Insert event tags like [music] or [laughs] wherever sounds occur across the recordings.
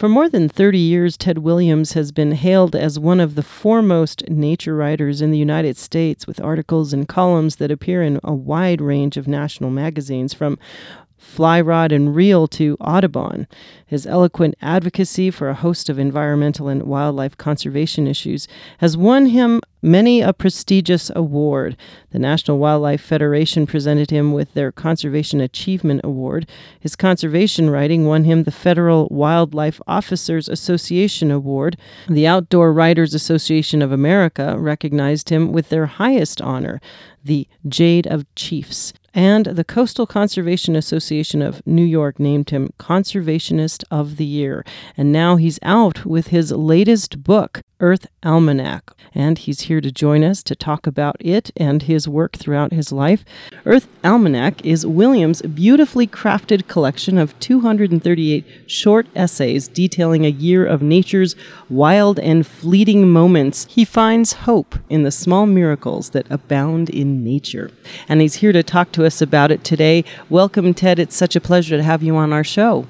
For more than 30 years, Ted Williams has been hailed as one of the foremost nature writers in the United States, with articles and columns that appear in a wide range of national magazines, from Fly Rod and Reel to Audubon. His eloquent advocacy for a host of environmental and wildlife conservation issues has won him many a prestigious award. The National Wildlife Federation presented him with their Conservation Achievement Award. His conservation writing won him the Federal Wildlife Officers Association Award. The Outdoor Writers Association of America recognized him with their highest honor, the Jade of Chiefs and the Coastal Conservation Association of New York named him Conservationist of the Year. And now he's out with his latest book, Earth Almanac. And he's here to join us to talk about it and his work throughout his life. Earth Almanac is Williams' beautifully crafted collection of 238 short essays detailing a year of nature's wild and fleeting moments. He finds hope in the small miracles that abound in nature. And he's here to talk to us about it today. Welcome, Ted. It's such a pleasure to have you on our show.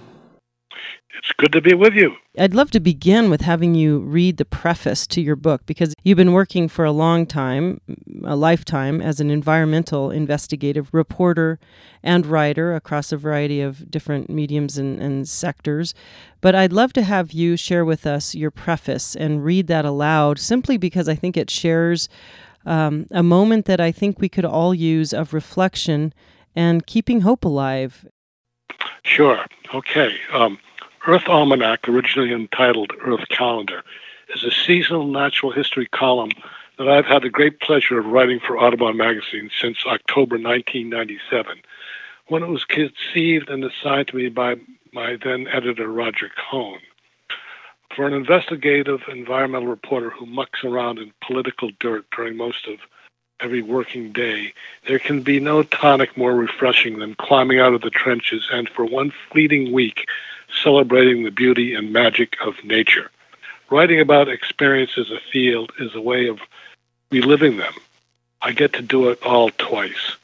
It's good to be with you. I'd love to begin with having you read the preface to your book because you've been working for a long time, a lifetime, as an environmental investigative reporter and writer across a variety of different mediums and, and sectors. But I'd love to have you share with us your preface and read that aloud simply because I think it shares um, a moment that I think we could all use of reflection and keeping hope alive. Sure. Okay. Um, Earth Almanac, originally entitled Earth Calendar, is a seasonal natural history column that I've had the great pleasure of writing for Audubon magazine since October 1997, when it was conceived and assigned to me by my then editor, Roger Cohn. For an investigative environmental reporter who mucks around in political dirt during most of every working day, there can be no tonic more refreshing than climbing out of the trenches and for one fleeting week celebrating the beauty and magic of nature. Writing about experiences afield is a way of reliving them. I get to do it all twice.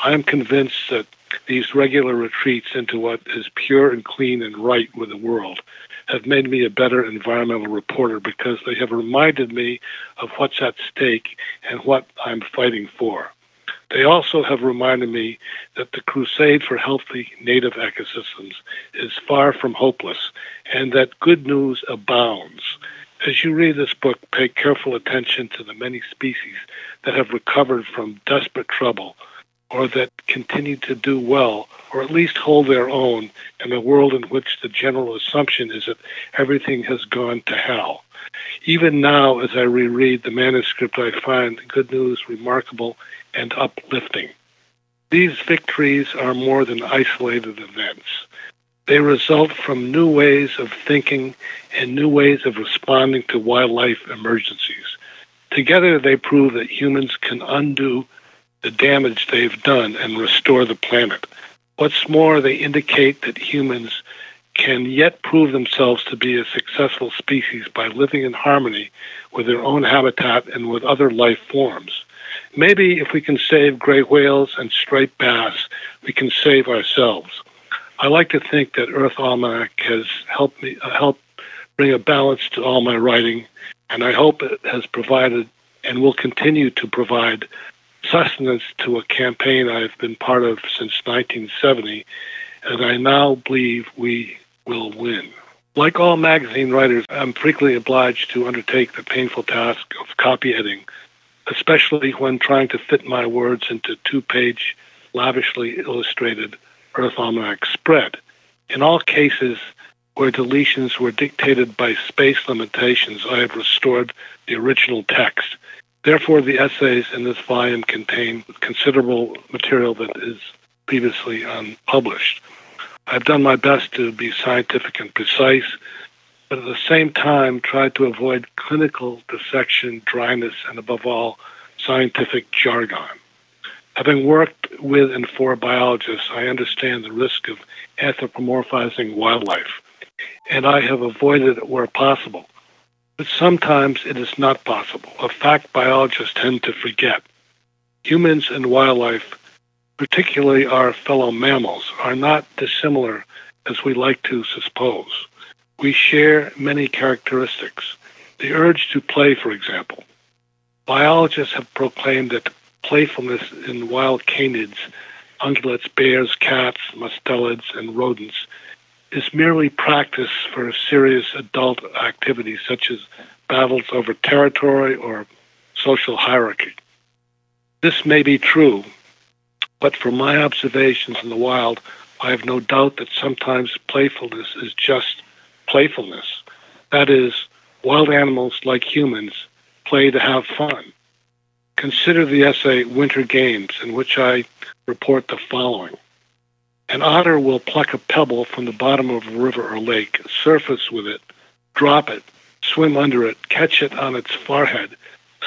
I am convinced that these regular retreats into what is pure and clean and right with the world have made me a better environmental reporter because they have reminded me of what's at stake and what I'm fighting for. They also have reminded me that the crusade for healthy native ecosystems is far from hopeless and that good news abounds. As you read this book, pay careful attention to the many species that have recovered from desperate trouble or that continue to do well or at least hold their own in a world in which the general assumption is that everything has gone to hell. Even now, as I reread the manuscript, I find the good news remarkable and uplifting. These victories are more than isolated events. They result from new ways of thinking and new ways of responding to wildlife emergencies. Together, they prove that humans can undo the damage they've done and restore the planet. What's more, they indicate that humans can yet prove themselves to be a successful species by living in harmony with their own habitat and with other life forms. Maybe if we can save gray whales and striped bass, we can save ourselves. I like to think that Earth Almanac has helped me uh, help bring a balance to all my writing, and I hope it has provided and will continue to provide sustenance to a campaign I've been part of since 1970, and I now believe we will win. Like all magazine writers, I'm frequently obliged to undertake the painful task of copy editing especially when trying to fit my words into two page, lavishly illustrated Earth Almanac spread. In all cases where deletions were dictated by space limitations, I have restored the original text. Therefore, the essays in this volume contain considerable material that is previously unpublished. I've done my best to be scientific and precise, but at the same time tried to avoid clinical dissection, dryness, and above all, scientific jargon. Having worked with and for biologists, I understand the risk of anthropomorphizing wildlife, and I have avoided it where possible. But sometimes it is not possible, a fact biologists tend to forget. Humans and wildlife, particularly our fellow mammals, are not dissimilar as we like to suppose. We share many characteristics. The urge to play, for example. Biologists have proclaimed that playfulness in wild canids, ungulates, bears, cats, mustelids, and rodents is merely practice for serious adult activities such as battles over territory or social hierarchy. This may be true, but from my observations in the wild, I have no doubt that sometimes playfulness is just playfulness. That is, wild animals, like humans, play to have fun. Consider the essay Winter Games, in which I report the following. An otter will pluck a pebble from the bottom of a river or lake, surface with it, drop it, swim under it, catch it on its forehead,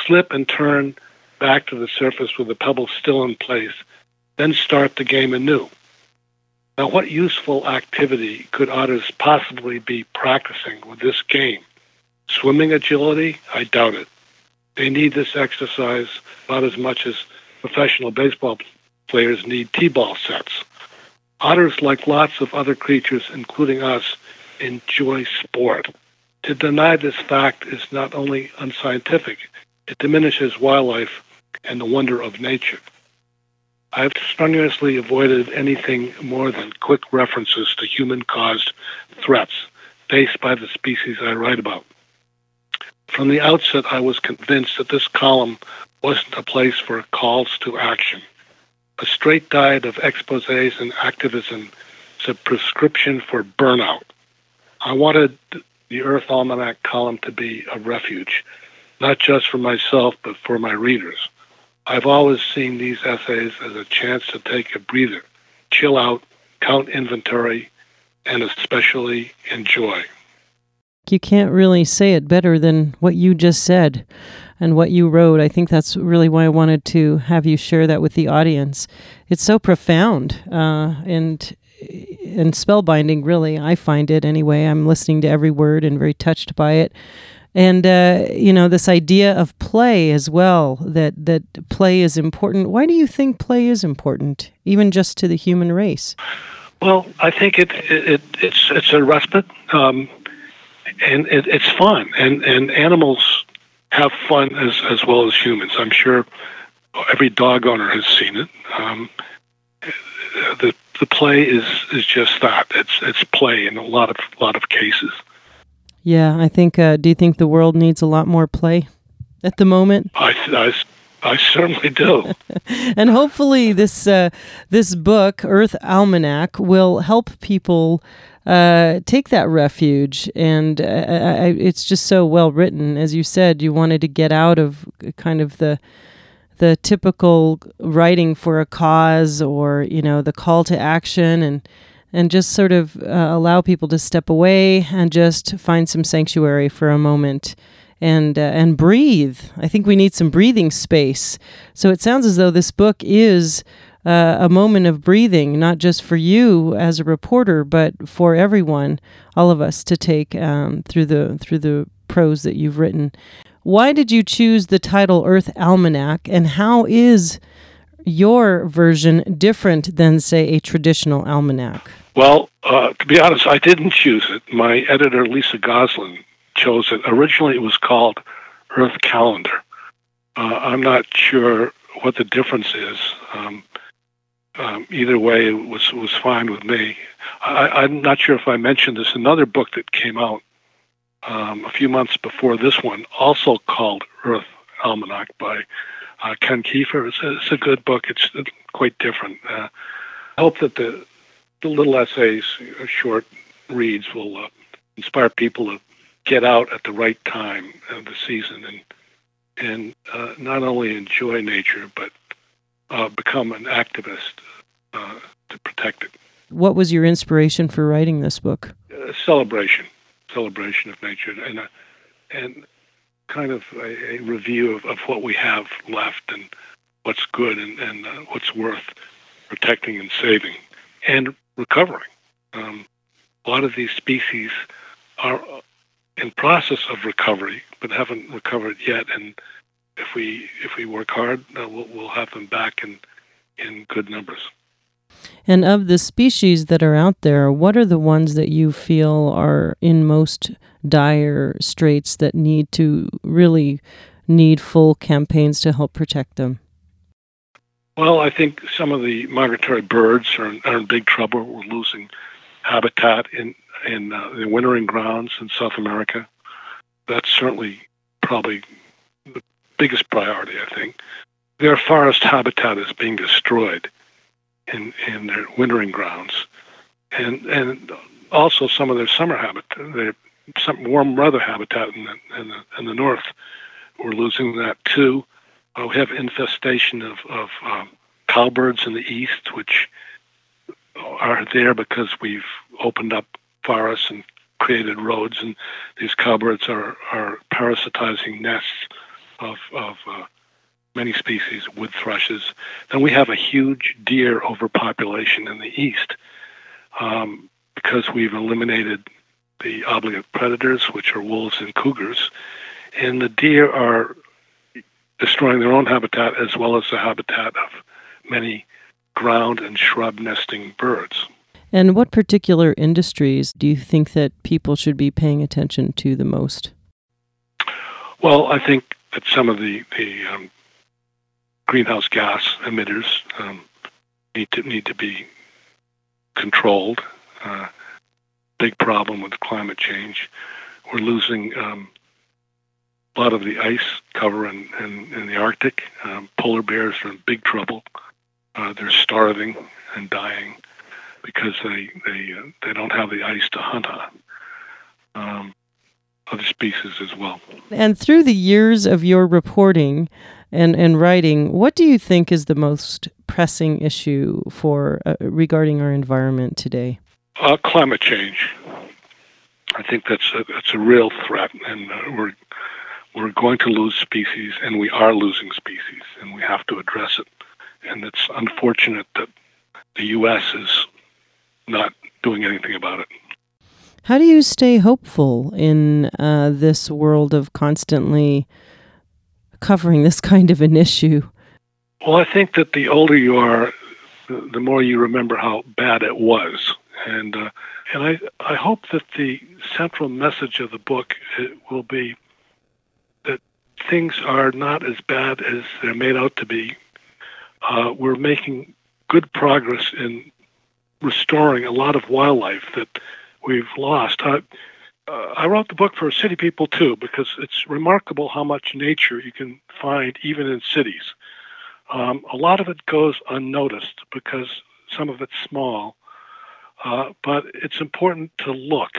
slip and turn back to the surface with the pebble still in place, then start the game anew. Now, what useful activity could otters possibly be practicing with this game? Swimming agility? I doubt it. They need this exercise about as much as professional baseball players need T ball sets. Otters, like lots of other creatures, including us, enjoy sport. To deny this fact is not only unscientific, it diminishes wildlife and the wonder of nature. I've strenuously avoided anything more than quick references to human caused threats faced by the species I write about. From the outset, I was convinced that this column wasn't a place for calls to action. A straight diet of exposes and activism is a prescription for burnout. I wanted the Earth Almanac column to be a refuge, not just for myself, but for my readers. I've always seen these essays as a chance to take a breather, chill out, count inventory, and especially enjoy. You can't really say it better than what you just said and what you wrote. I think that's really why I wanted to have you share that with the audience. It's so profound uh, and and spellbinding, really. I find it anyway. I'm listening to every word and very touched by it. And uh, you know this idea of play as well that that play is important. Why do you think play is important, even just to the human race? Well, I think it, it it's it's a respite, um, and it, it's fun, and and animals have fun as as well as humans. I'm sure every dog owner has seen it. Um, the the play is is just that. It's it's play in a lot of lot of cases. Yeah, I think. Uh, do you think the world needs a lot more play at the moment? I I, I certainly do. [laughs] and hopefully, this uh, this book, Earth Almanac, will help people uh, take that refuge. And uh, I, it's just so well written, as you said. You wanted to get out of kind of the the typical writing for a cause or you know the call to action and and just sort of uh, allow people to step away and just find some sanctuary for a moment and uh, and breathe. I think we need some breathing space. So it sounds as though this book is uh, a moment of breathing, not just for you as a reporter, but for everyone, all of us, to take um, through the through the prose that you've written. Why did you choose the title Earth Almanac, and how is your version different than, say, a traditional almanac? Well, uh, to be honest, I didn't choose it. My editor, Lisa Gosselin, chose it. Originally, it was called Earth Calendar. Uh, I'm not sure what the difference is. Um, um, either way, was was fine with me. I, am not sure if I mentioned this. Another book that came out um, a few months before this one, also called Earth Almanac by uh, Ken Keffer. It's a, it's a, good book. It's quite different. Uh, I hope that the, the little essays, uh, short reads, will uh, inspire people to get out at the right time of the season and and uh, not only enjoy nature but uh, become an activist to protect it. What was your inspiration for writing this book? celebration celebration of nature and a, and kind of a, a review of, of what we have left and what's good and, and uh, what's worth protecting and saving and recovering. Um, a lot of these species are in process of recovery, but haven't recovered yet. And if we if we work hard, uh, we'll, we'll have them back in in good numbers. And of the species that are out there, what are the ones that you feel are in most dire straits that need to really need full campaigns to help protect them? Well, I think some of the migratory birds are, are in big trouble. We're losing habitat in in uh, the wintering grounds in South America. That's certainly probably biggest priority, I think. Their forest habitat is being destroyed in in their wintering grounds, and and also some of their summer habitat, their some warm weather habitat in the, in the in the north. We're losing that too. Uh, we have infestation of of um, cowbirds in the east, which are there because we've opened up forests and created roads, and these cowbirds are are parasitizing nests of of uh, many species, wood thrushes. Then we have a huge deer overpopulation in the east um, because we've eliminated the obligate predators, which are wolves and cougars, and the deer are destroying their own habitat as well as the habitat of many ground and shrub nesting birds. And what particular industries do you think that people should be paying attention to the most? Well, I think that some of the, the um, greenhouse gas emitters um, need to need to be controlled. Uh, big problem with climate change. We're losing um, a lot of the ice cover in, in, in the Arctic. Um, polar bears are in big trouble. Uh, they're starving and dying because they they uh, they don't have the ice to hunt on. Um, other species as well. And through the years of your reporting and, and writing, what do you think is the most pressing issue for uh, regarding our environment today? Uh, climate change. I think that's a, that's a real threat, and uh, we're we're going to lose species, and we are losing species, and we have to address it. And it's unfortunate that the U.S. is not doing anything about it. How do you stay hopeful in uh, this world of constantly covering this kind of an issue? Well, I think that the older you are, the more you remember how bad it was, and uh, and I I hope that the central message of the book uh, will be that things are not as bad as they're made out to be. Uh, we're making good progress in restoring a lot of wildlife that we've lost. I, uh, I wrote the book for city people too because it's remarkable how much nature you can find even in cities. Um, a lot of it goes unnoticed because some of it's small, uh, but it's important to look.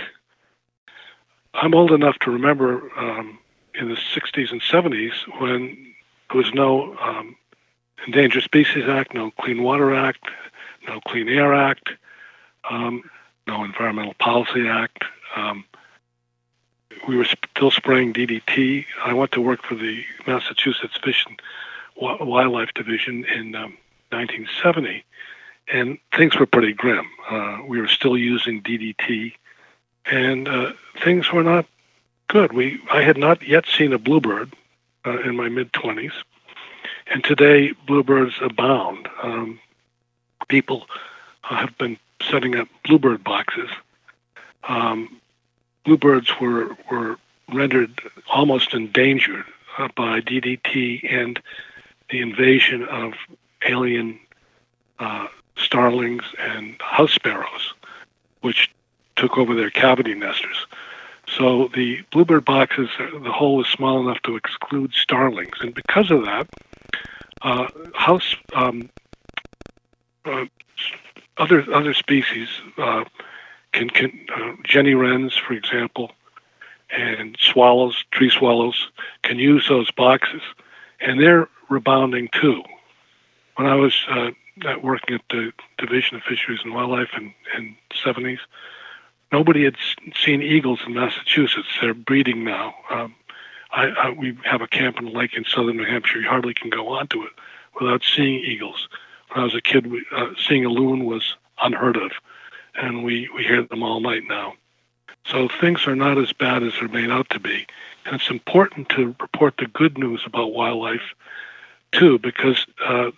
I'm old enough to remember um, in the 60s and 70s when there was no um, Endangered Species Act, no Clean Water Act, no Clean Air Act. Um, no Environmental Policy Act. Um, we were still spraying DDT. I went to work for the Massachusetts Fish and Wildlife Division in um, 1970, and things were pretty grim. Uh, we were still using DDT, and uh, things were not good. We I had not yet seen a bluebird uh, in my mid 20s, and today bluebirds abound. Um, people have been setting up bluebird boxes. Um, bluebirds were were rendered almost endangered uh, by DDT and the invasion of alien uh, starlings and house sparrows, which took over their cavity nesters. So the bluebird boxes, the hole was small enough to exclude starlings, and because of that, uh, house um, uh, other other species uh, can can uh, jenny wrens, for example, and swallows, tree swallows, can use those boxes, and they're rebounding too. When I was uh, working at the Division of Fisheries and Wildlife in in 70s, nobody had seen eagles in Massachusetts. They're breeding now. Um, I, I, we have a camp in a lake in southern New Hampshire. You hardly can go onto it without seeing eagles when I was a kid, we, uh, seeing a loon was unheard of, and we, we hear them all night now. So things are not as bad as they're made out to be. And it's important to report the good news about wildlife, too, because uh,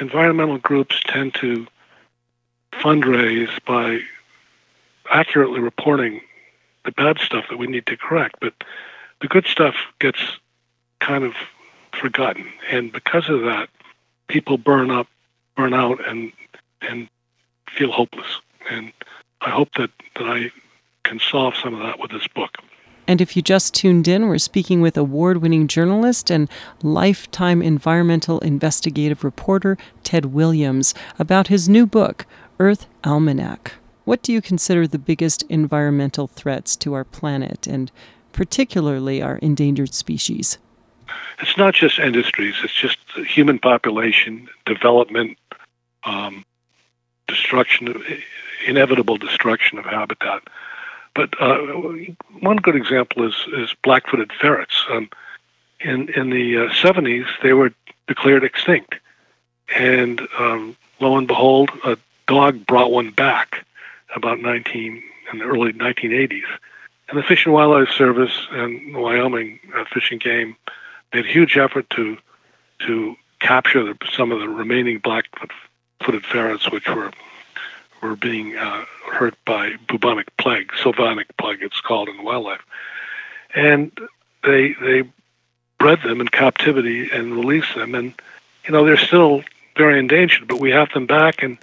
environmental groups tend to fundraise by accurately reporting the bad stuff that we need to correct, but the good stuff gets kind of forgotten, and because of that, people burn up, burn out, and and feel hopeless. And I hope that that I can solve some of that with this book. And if you just tuned in, we're speaking with award winning journalist and lifetime environmental investigative reporter Ted Williams about his new book, Earth Almanac. What do you consider the biggest environmental threats to our planet and particularly our endangered species? It's not just industries, it's just human population, development, um, destruction, of, inevitable destruction of habitat. But uh, one good example is, is black-footed ferrets. Um, in in the uh, 70s, they were declared extinct, and um, lo and behold, a dog brought one back about 19 in the early 1980s. And the Fish and Wildlife Service and Wyoming uh, Fish and Game made a huge effort to to capture the, some of the remaining black-footed ferrets, which were were being uh, hurt by bubonic plague, sylvatic plague, it's called in wildlife, and they they bred them in captivity and released them, and you know they're still very endangered, but we have them back, and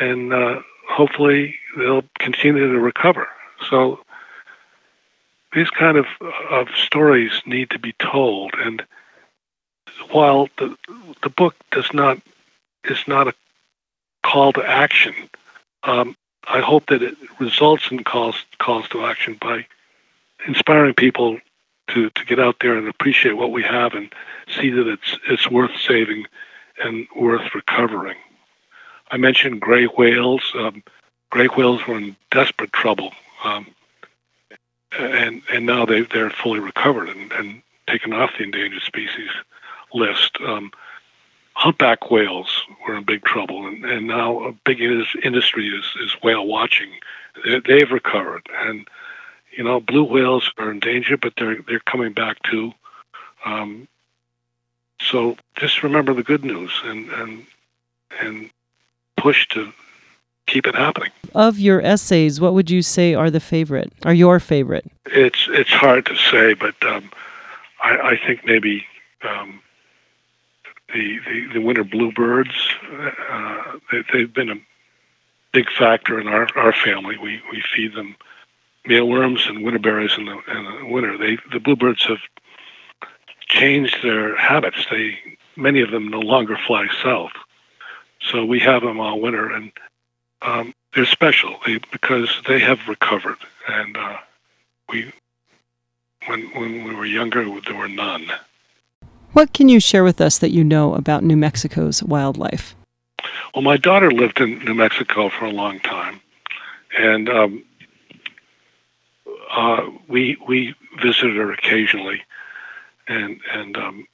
and uh, hopefully they'll continue to recover. So these kind of of stories need to be told, and while the the book does not is not a call to action um, I hope that it results in calls calls to action by inspiring people to, to get out there and appreciate what we have and see that it's it's worth saving and worth recovering. I mentioned gray whales. Um, gray whales were in desperate trouble, um, and and now they they're fully recovered and, and taken off the endangered species list. Um, humpback whales were in big trouble, and, and now a big industry is, is whale watching. They, have recovered, and you know blue whales are in danger, but they're they're coming back too. Um, so just remember the good news and and and push to keep it happening. Of your essays, what would you say are the favorite? Are your favorite? It's it's hard to say, but um, I, I think maybe um, the, the, the winter bluebirds. Uh, they, have been a big factor in our, our family. We, we feed them mealworms and winterberries in the, in the winter. They, the bluebirds have changed their habits. They, many of them no longer fly south. So we have them all winter, and um, they're special they, because they have recovered. And uh, we, when when we were younger, there were none. What can you share with us that you know about New Mexico's wildlife? Well, my daughter lived in New Mexico for a long time, and um, uh, we we visited her occasionally, and and um,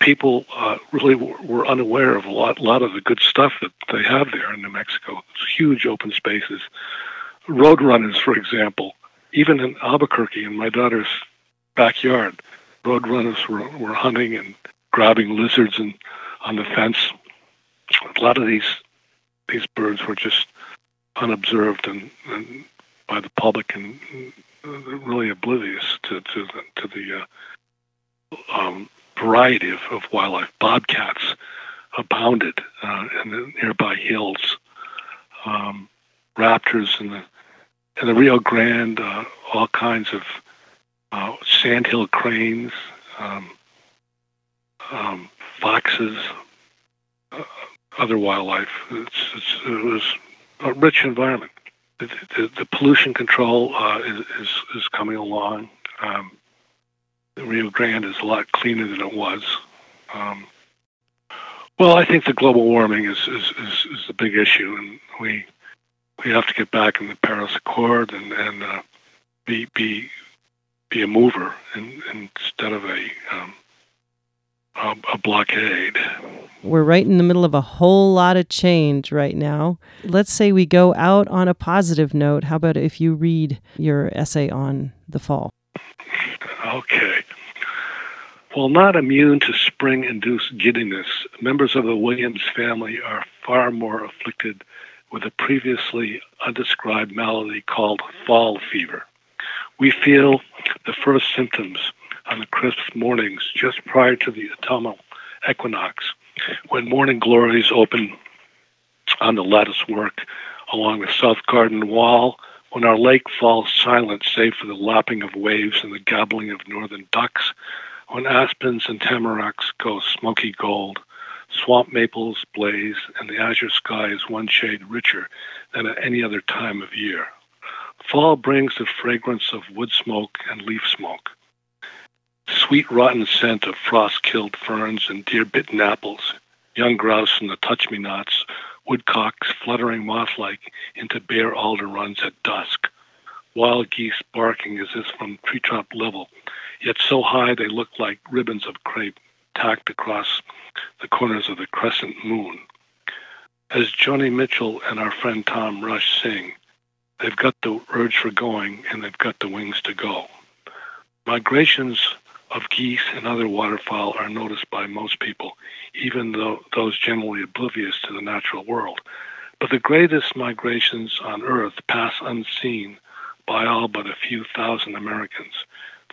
people uh, really were unaware of a lot lot of the good stuff that they have there in New Mexico. It's huge open spaces, road runners, for example. Even in Albuquerque, in my daughter's backyard, roadrunners were, were hunting and grabbing lizards and on the fence. A lot of these these birds were just unobserved and, and by the public and really oblivious to to the, to the uh, um, variety of, of wildlife. Bobcats abounded uh, in the nearby hills. Um, raptors in the in the Rio Grande, uh, all kinds of uh, sandhill cranes, um, um, foxes, uh, other wildlife. It's, it's, it was a rich environment. The, the, the pollution control uh, is, is, coming along. Um, the Rio Grande is a lot cleaner than it was. Um, well, I think the global warming is, is, is, is a big issue, and we we have to get back in the Paris Accord and and uh, be be be a mover in, instead of a, um, a, a blockade. We're right in the middle of a whole lot of change right now. Let's say we go out on a positive note. How about if you read your essay on the fall? Okay. While not immune to spring induced giddiness, members of the Williams family are far more afflicted with a previously undescribed malady called fall fever. We feel the first symptoms on the crisp mornings just prior to the autumnal equinox, when morning glories open on the lattice work along the south garden wall, when our lake falls silent save for the lapping of waves and the gabbling of northern ducks, when aspens and tamaracks go smoky gold, swamp maples blaze, and the azure sky is one shade richer than at any other time of year. Fall brings the fragrance of wood smoke and leaf smoke, sweet rotten scent of frost-killed ferns and deer-bitten apples, young grouse and the touch-me-nots, woodcocks fluttering moth-like into bare alder runs at dusk, wild geese barking as if from treetop level, yet so high they look like ribbons of crepe tacked across the corners of the crescent moon. As Joni Mitchell and our friend Tom Rush sing, they've got the urge for going and they've got the wings to go. Migrations of geese and other waterfowl are noticed by most people, even though those generally oblivious to the natural world. But the greatest migrations on Earth pass unseen by all but a few thousand Americans.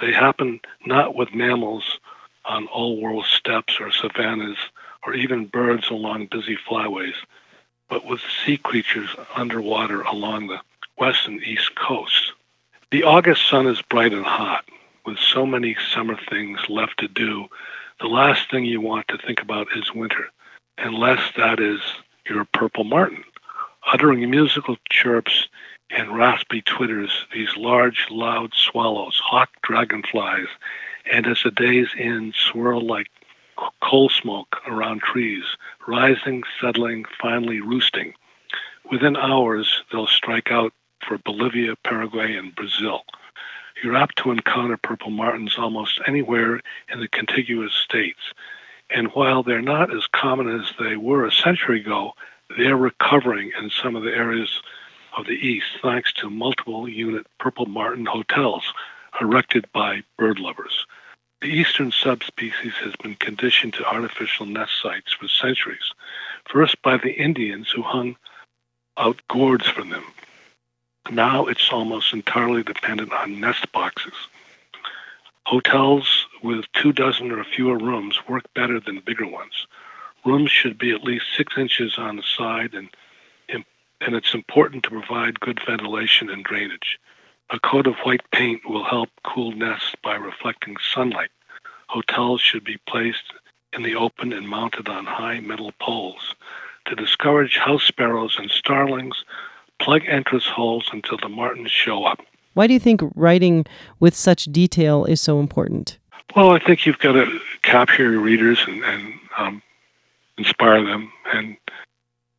They happen not with mammals on old world steppes or savannas, or even birds along busy flyways, but with sea creatures underwater along the west and east coasts. The August sun is bright and hot with so many summer things left to do, the last thing you want to think about is winter, unless that is your purple martin. Uttering musical chirps and raspy twitters, these large, loud swallows, hawk dragonflies, and as the days end, swirl like coal smoke around trees, rising, settling, finally roosting. Within hours, they'll strike out for Bolivia, Paraguay, and Brazil you're apt to encounter purple martins almost anywhere in the contiguous states. And while they're not as common as they were a century ago, they're recovering in some of the areas of the East thanks to multiple unit purple martin hotels erected by bird lovers. The eastern subspecies has been conditioned to artificial nest sites for centuries, first by the Indians who hung out gourds for them, now it's almost entirely dependent on nest boxes. Hotels with two dozen or fewer rooms work better than bigger ones. Rooms should be at least six inches on the side, and, and it's important to provide good ventilation and drainage. A coat of white paint will help cool nests by reflecting sunlight. Hotels should be placed in the open and mounted on high metal poles. To discourage house sparrows and starlings, plug entrance holes until the martins show up. Why do you think writing with such detail is so important? Well, I think you've got to capture your readers and, and um, inspire them, and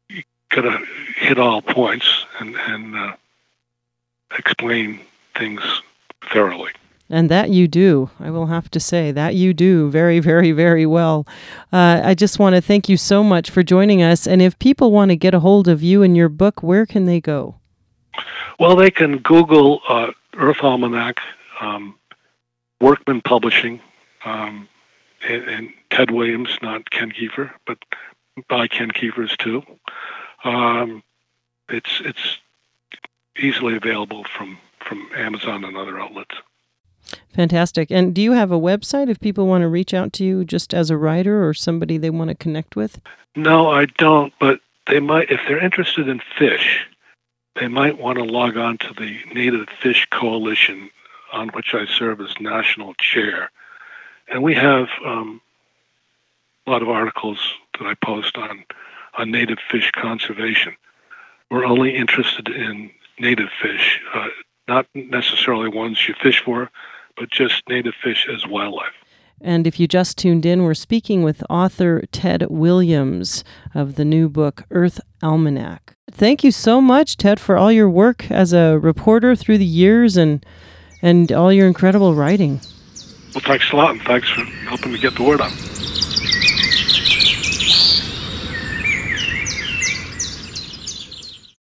you've got to hit all points and, and uh, explain things thoroughly. And that you do. I will have to say that you do very, very, very well. Uh, I just want to thank you so much for joining us. And if people want to get a hold of you and your book, where can they go? Well, they can Google uh, Earth Almanac, um, Workman Publishing, um, and, and, Ted Williams, not Ken Keffer, but by Ken Keffers too. Um, it's it's easily available from from Amazon and other outlets. Fantastic. And do you have a website if people want to reach out to you just as a writer or somebody they want to connect with? No, I don't, but they might if they're interested in fish, they might want to log on to the Native Fish Coalition on which I serve as national chair. And we have um, a lot of articles that I post on on native fish conservation. We're only interested in native fish, uh, not necessarily ones you fish for, but just native fish as wildlife. And if you just tuned in, we're speaking with author Ted Williams of the new book Earth Almanac. Thank you so much, Ted, for all your work as a reporter through the years and and all your incredible writing. Well, thanks a lot, and thanks for helping me get the word out.